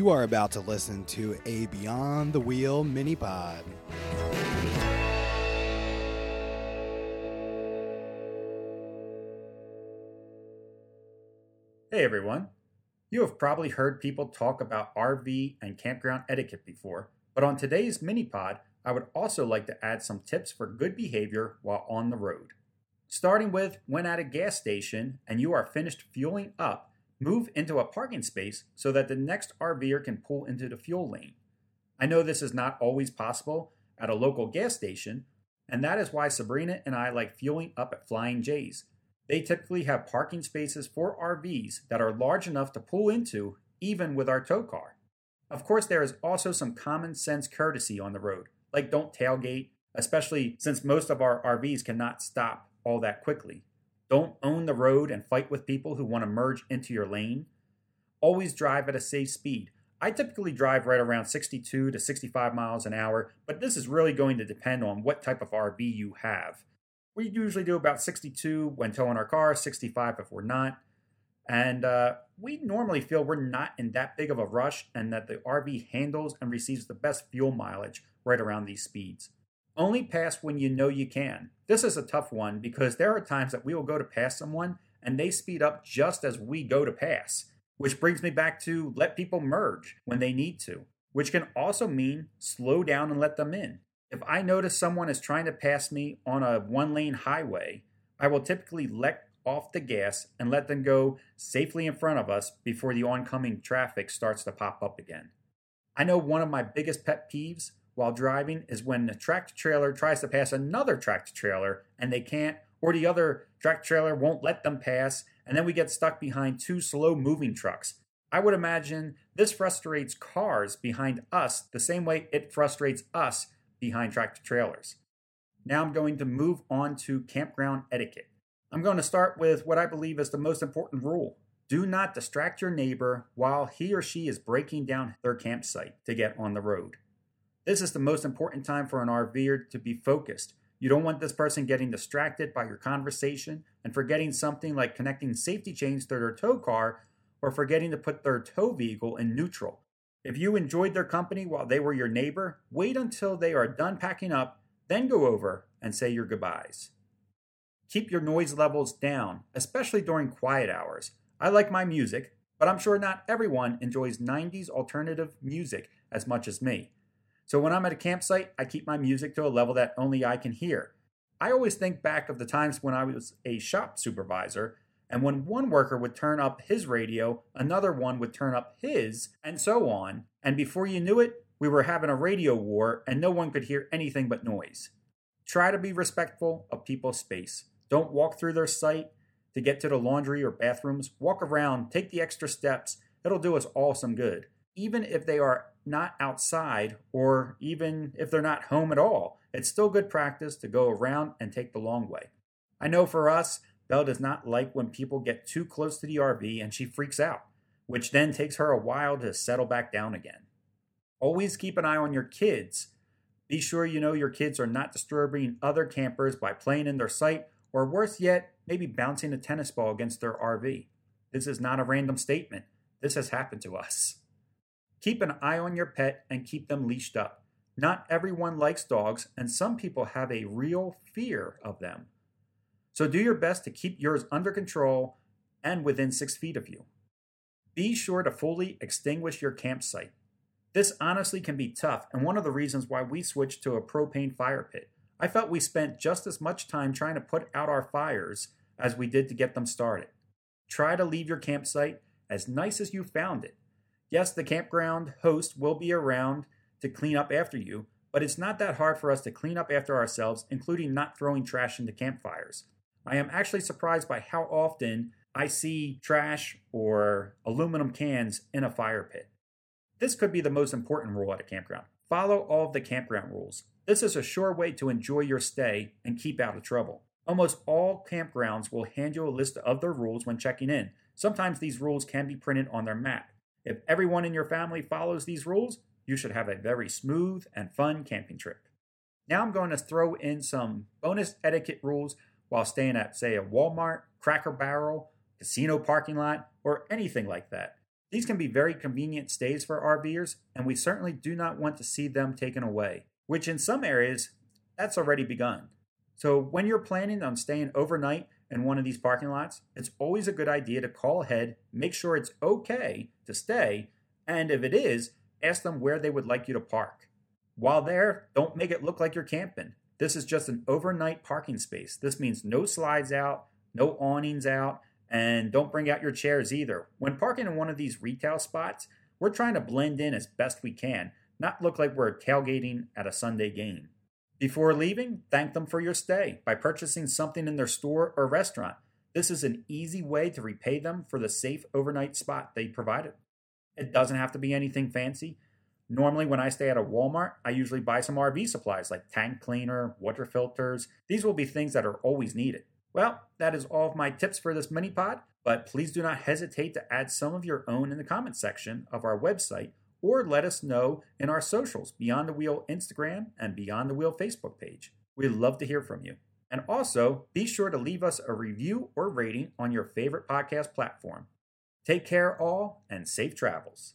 You are about to listen to a Beyond the Wheel mini pod. Hey everyone. You have probably heard people talk about RV and campground etiquette before, but on today's mini pod, I would also like to add some tips for good behavior while on the road. Starting with when at a gas station and you are finished fueling up, move into a parking space so that the next RVer can pull into the fuel lane. I know this is not always possible at a local gas station, and that is why Sabrina and I like fueling up at Flying J's. They typically have parking spaces for RVs that are large enough to pull into, even with our tow car. Of course, there is also some common sense courtesy on the road, like don't tailgate, especially since most of our RVs cannot stop all that quickly. Don't own the road and fight with people who want to merge into your lane. Always drive at a safe speed. I typically drive right around 62 to 65 miles an hour, but this is really going to depend on what type of RV you have. We usually do about 62 when towing our car, 65 if we're not. And uh, we normally feel we're not in that big of a rush and that the RV handles and receives the best fuel mileage right around these speeds. Only pass when you know you can. This is a tough one because there are times that we will go to pass someone and they speed up just as we go to pass, which brings me back to let people merge when they need to, which can also mean slow down and let them in. If I notice someone is trying to pass me on a one lane highway, I will typically let off the gas and let them go safely in front of us before the oncoming traffic starts to pop up again. I know one of my biggest pet peeves while driving is when the tractor trailer tries to pass another tractor trailer and they can't, or the other tractor trailer won't let them pass, and then we get stuck behind two slow moving trucks. I would imagine this frustrates cars behind us the same way it frustrates us behind tractor trailers. Now I'm going to move on to campground etiquette. I'm going to start with what I believe is the most important rule. Do not distract your neighbor while he or she is breaking down their campsite to get on the road. This is the most important time for an RVer to be focused. You don't want this person getting distracted by your conversation and forgetting something like connecting safety chains to their tow car or forgetting to put their tow vehicle in neutral. If you enjoyed their company while they were your neighbor, wait until they are done packing up, then go over and say your goodbyes. Keep your noise levels down, especially during quiet hours. I like my music, but I'm sure not everyone enjoys 90s alternative music as much as me. So when I'm at a campsite, I keep my music to a level that only I can hear. I always think back of the times when I was a shop supervisor, and when one worker would turn up his radio, another one would turn up his, and so on. And before you knew it, we were having a radio war and no one could hear anything but noise. Try to be respectful of people's space. Don't walk through their site to get to the laundry or bathrooms. Walk around, take the extra steps. It'll do us all some good. Even if they are not outside or even if they're not home at all, it's still good practice to go around and take the long way. I know for us, Belle does not like when people get too close to the RV and she freaks out, which then takes her a while to settle back down again. Always keep an eye on your kids. Be sure you know your kids are not disturbing other campers by playing in their sight or worse yet, maybe bouncing a tennis ball against their RV. This is not a random statement. This has happened to us. Keep an eye on your pet and keep them leashed up. Not everyone likes dogs, and some people have a real fear of them. So do your best to keep yours under control and within six feet of you. Be sure to fully extinguish your campsite. This honestly can be tough, and one of the reasons why we switched to a propane fire pit. I felt we spent just as much time trying to put out our fires as we did to get them started. Try to leave your campsite as nice as you found it. Yes, the campground host will be around to clean up after you, but it's not that hard for us to clean up after ourselves, including not throwing trash into campfires. I am actually surprised by how often I see trash or aluminum cans in a fire pit. This could be the most important rule at a campground. Follow all of the campground rules. This is a sure way to enjoy your stay and keep out of trouble. Almost all campgrounds will hand you a list of their rules when checking in. Sometimes these rules can be printed on their map. If everyone in your family follows these rules, you should have a very smooth and fun camping trip. Now I'm going to throw in some bonus etiquette rules while staying at, say, a Walmart, Cracker Barrel, casino parking lot, or anything like that. These can be very convenient stays for RVers, and we certainly do not want to see them taken away, which in some areas, that's already begun. So when you're planning on staying overnight in one of these parking lots, it's always a good idea to call ahead, make sure it's okay to stay, and if it is, ask them where they would like you to park. While there, don't make it look like you're camping. This is just an overnight parking space. This means no slides out, no awnings out, and don't bring out your chairs either. When parking in one of these retail spots, we're trying to blend in as best we can, not look like we're tailgating at a Sunday game. Before leaving, thank them for your stay by purchasing something in their store or restaurant. This is an easy way to repay them for the safe overnight spot they provided. It doesn't have to be anything fancy. Normally, when I stay at a Walmart, I usually buy some RV supplies like tank cleaner, water filters. These will be things that are always needed. Well, that is all of my tips for this mini pod, but please do not hesitate to add some of your own in the comment section of our website or let us know in our socials, Beyond the Wheel Instagram and Beyond the Wheel Facebook page. We'd love to hear from you. And also, be sure to leave us a review or rating on your favorite podcast platform. Take care, all, and safe travels.